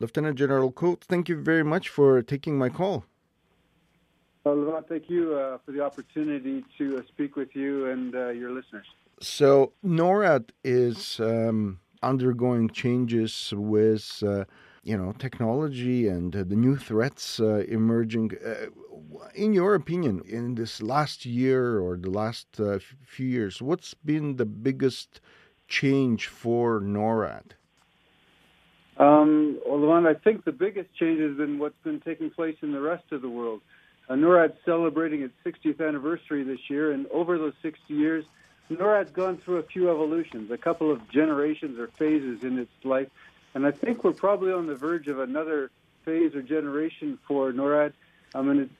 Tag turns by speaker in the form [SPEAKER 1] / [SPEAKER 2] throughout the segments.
[SPEAKER 1] Lieutenant General Coates, thank you very much for taking my call.
[SPEAKER 2] Well, Levant, thank you uh, for the opportunity to uh, speak with you and uh, your listeners.
[SPEAKER 1] So, NORAD is um, undergoing changes with, uh, you know, technology and uh, the new threats uh, emerging. in your opinion, in this last year or the last few years, what's been the biggest change for NORAD?
[SPEAKER 2] Um, well, I think the biggest change has been what's been taking place in the rest of the world. Uh, NORAD's celebrating its 60th anniversary this year, and over those 60 years, NORAD's gone through a few evolutions, a couple of generations or phases in its life, and I think we're probably on the verge of another phase or generation for NORAD. I mean, it's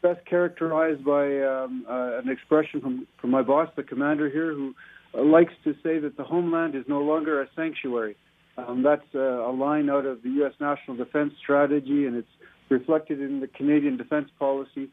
[SPEAKER 2] best characterized by um, uh, an expression from, from my boss, the commander here, who likes to say that the homeland is no longer a sanctuary. Um, that's uh, a line out of the U.S. National Defense Strategy, and it's reflected in the Canadian defense policy,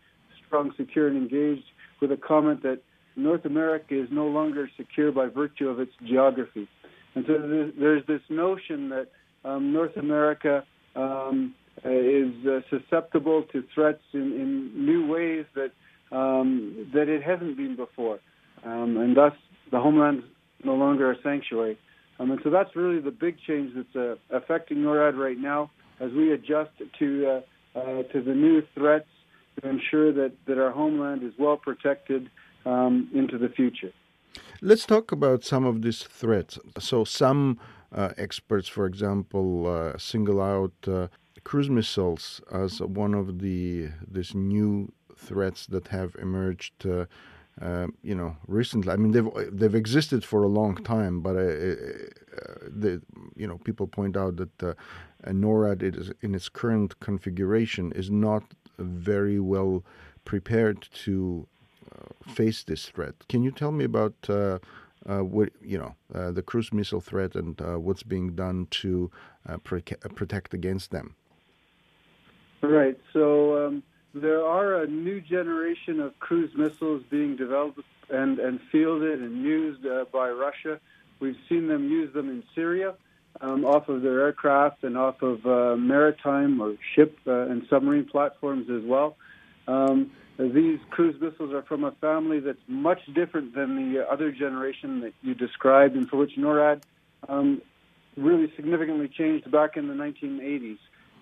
[SPEAKER 2] strong, secure, and engaged, with a comment that North America is no longer secure by virtue of its geography. And so there's this notion that um, North America um, is uh, susceptible to threats in, in new ways that um, that it hasn't been before, um, and thus the homeland is no longer a sanctuary. Um, and so that's really the big change that's uh, affecting NORAD right now as we adjust to uh, uh, to the new threats to ensure that, that our homeland is well protected um, into the future.
[SPEAKER 1] Let's talk about some of these threats. So, some uh, experts, for example, uh, single out uh, cruise missiles as one of the these new threats that have emerged uh, uh, you know, recently. I mean, they've they've existed for a long time, but uh, uh, the you know people point out that uh, NORAD is, in its current configuration is not very well prepared to uh, face this threat. Can you tell me about uh, what you know the cruise missile threat and what's being done to protect against them?
[SPEAKER 2] Right. So. Um there are a new generation of cruise missiles being developed and, and fielded and used uh, by Russia. We've seen them use them in Syria um, off of their aircraft and off of uh, maritime or ship uh, and submarine platforms as well. Um, these cruise missiles are from a family that's much different than the other generation that you described, and for which NORAD um, really significantly changed back in the 1980s.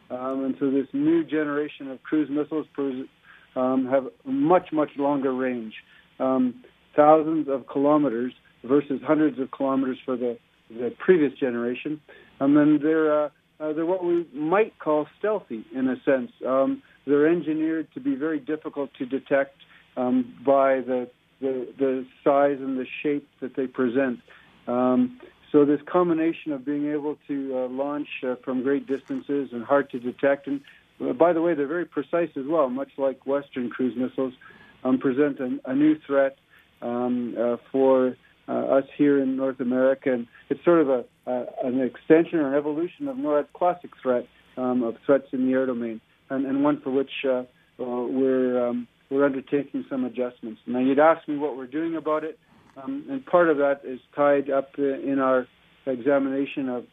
[SPEAKER 2] Um, and so this new generation of cruise missiles um, have much, much longer range, um, thousands of kilometers versus hundreds of kilometers for the, the previous generation. And then they're, uh, uh, they're what we might call stealthy in a sense. Um, they're engineered to be very difficult to detect um, by the, the, the size and the shape that they present. Um, so this combination of being able to uh, launch uh, from great distances and hard to detect, and uh, by the way, they're very precise as well, much like Western cruise missiles, um, present a, a, new threat um, uh, for uh, us here in North America. And it's sort of a, an extension or an evolution of NORAD's classic threat um, of threats in the air domain, and, and one for which uh, we're um, we're undertaking some adjustments. Now, you'd ask me what we're doing about it. Um, and part of that is tied up in our examination of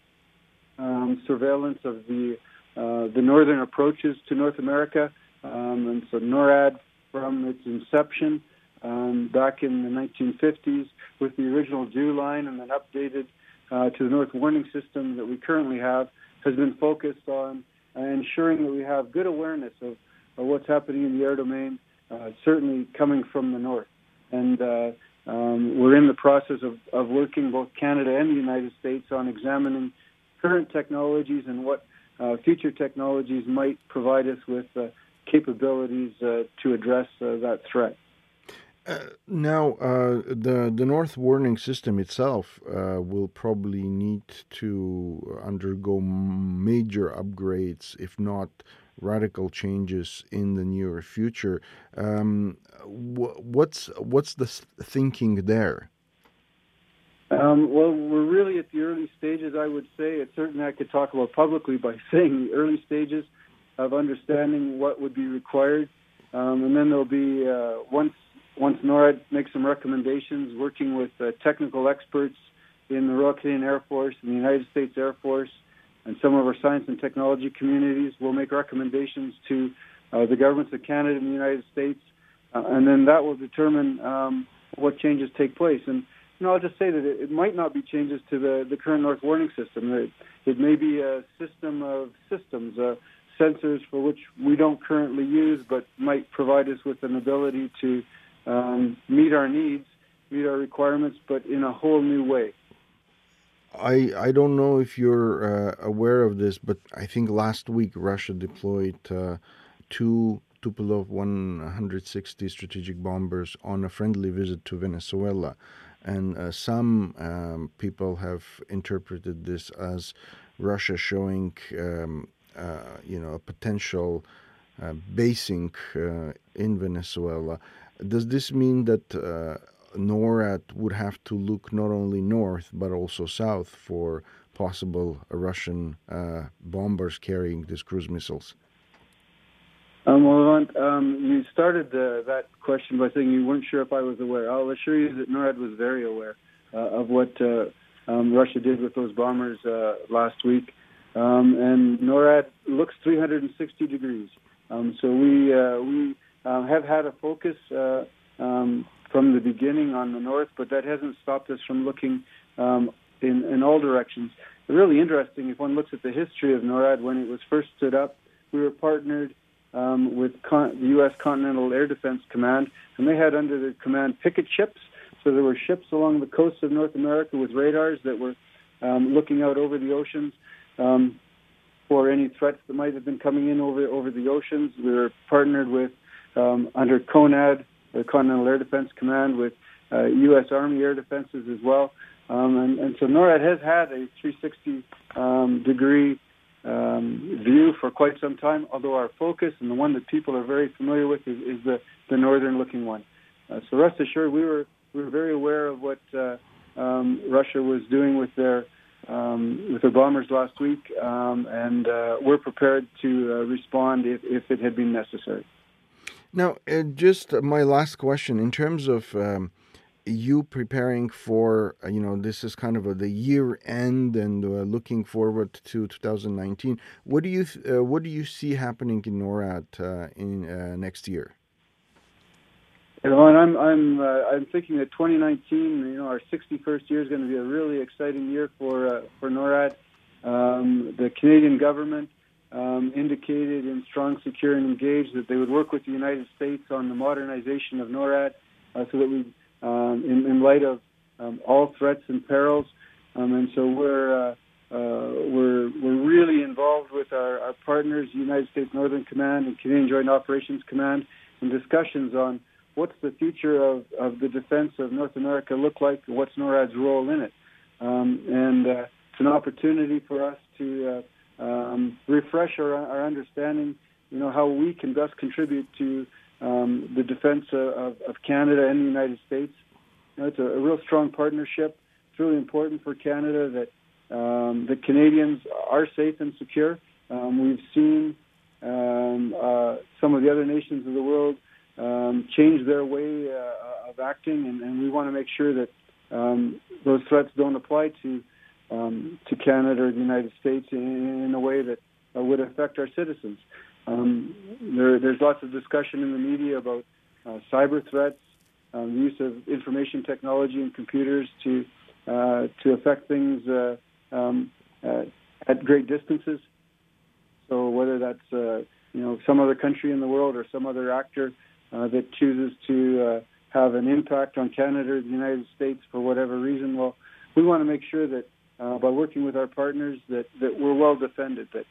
[SPEAKER 2] um, surveillance of the uh, the northern approaches to North America. Um, and so NORAD, from its inception um, back in the 1950s, with the original DEW line and then updated uh, to the North Warning System that we currently have, has been focused on uh, ensuring that we have good awareness of, of, what's happening in the air domain, uh, certainly coming from the north. And uh, um, we're in the process of, of working both Canada and the United States on examining current technologies and what uh, future technologies might provide us with uh, capabilities uh, to address uh, that threat.
[SPEAKER 1] Uh, now, uh, the the North Warning System itself will probably need to undergo major upgrades, if not radical changes in the near future. Um, what's what's the thinking there?
[SPEAKER 2] Um, well, we're really at the early stages. I would say it's certainly I could talk about publicly by saying the early stages of understanding what would be required, um, and then there'll be uh, once once NORAD makes some recommendations, working with uh, technical experts in the Royal Canadian Air Force and the United States Air Force and some of our science and technology communities will make recommendations to uh, the governments of Canada and the United States, uh, and then that will determine um, what changes take place. And you know, I'll just say that it, it might not be changes to the, the current North warning system. It, it may be a system of systems, uh, sensors for which we don't currently use, but might provide us with an ability to um, meet our needs, meet our requirements, but in a whole new way.
[SPEAKER 1] I I don't know if you're uh, aware of this, but I think last week Russia deployed uh, two Tupolev 160 strategic bombers on a friendly visit to Venezuela, and uh, some um, people have interpreted this as Russia showing, um, uh, you know, a potential uh, basing uh, in Venezuela. Does this mean that NORAD would have to look not only north but also south for possible Russian uh, bombers carrying these cruise missiles?
[SPEAKER 2] Um, well, um, you started uh, that question by saying you weren't sure if I was aware. I'll assure you that NORAD was very aware uh, of what uh, um, Russia did with those bombers uh, last week. Um, and NORAD looks 360 degrees. Um, so we uh, we have had a focus um, from the beginning on the north, but that hasn't stopped us from looking um, in, in all directions. Really interesting if one looks at the history of NORAD when it was first stood up. We were partnered um, with con- the U.S. Continental Air Defense Command, and they had under their command picket ships. So there were ships along the coast of North America with radars that were um, looking out over the oceans um, for any threats that might have been coming in over over the oceans. We were partnered with um, under CONAD the Continental Air Defense Command with uh, U.S. Army air defenses as well. Um, and, and, so NORAD has had a 360 um, degree um, view for quite some time, although our focus and the one that people are very familiar with is, is the, the northern looking one. Uh, so rest assured, we were, we were very aware of what uh, um, Russia was doing with their um, with their bombers last week, um, and uh, we're prepared to uh, respond if, if it had been necessary.
[SPEAKER 1] Now, uh, just my last question in terms of um, you preparing for, uh, you know, this is kind of a, the year end and uh, looking forward to 2019. What do you uh, what do you see happening in NORAD uh, in uh, next year?
[SPEAKER 2] You know, and I'm I'm I'm thinking that 2019, you know, our 61st year is going to be a really exciting year for for NORAD. Um, the Canadian government um, indicated in Strong, Secure, and Engaged that they would work with the United States on the modernization of NORAD uh, so that we, um, in, in, light of um, all threats and perils, um, and so we're uh, uh, we're we're really involved with our, our partners, United States Northern Command and Canadian Joint Operations Command, in discussions on what's the future of, of the defense of North America look like, and what's NORAD's role in it, um, and uh, it's an opportunity for us to uh, um, refresh our, our understanding, you know, how we can best contribute to um, the defense of, of, Canada and the United States. You know, it's a, a, real strong partnership. It's really important for Canada that um, the Canadians are safe and secure. Um, we've seen um, uh, some of the other nations of the world um, change their way uh, of acting, and, and we want to make sure that those threats don't apply to um, to Canada or the United States in, a way that uh, would affect our citizens. Um, there, there's lots of discussion in the media about uh, cyber threats, um, the use of information technology and computers to uh, to affect things uh, um, at great distances. So whether that's uh, you know some other country in the world or some other actor uh, that chooses to have an impact on Canada or the United States for whatever reason, well, we want to make sure that uh, by working with our partners that, that we're well defended, that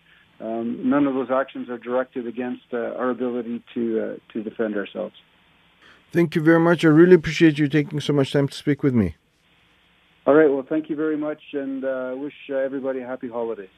[SPEAKER 2] um, none of those actions are directed against uh, our ability to, uh, to defend ourselves.
[SPEAKER 1] Thank you very much. I really appreciate you taking so much time to speak with me.
[SPEAKER 2] All right. Well, thank you very much, and uh, wish uh, everybody happy holidays.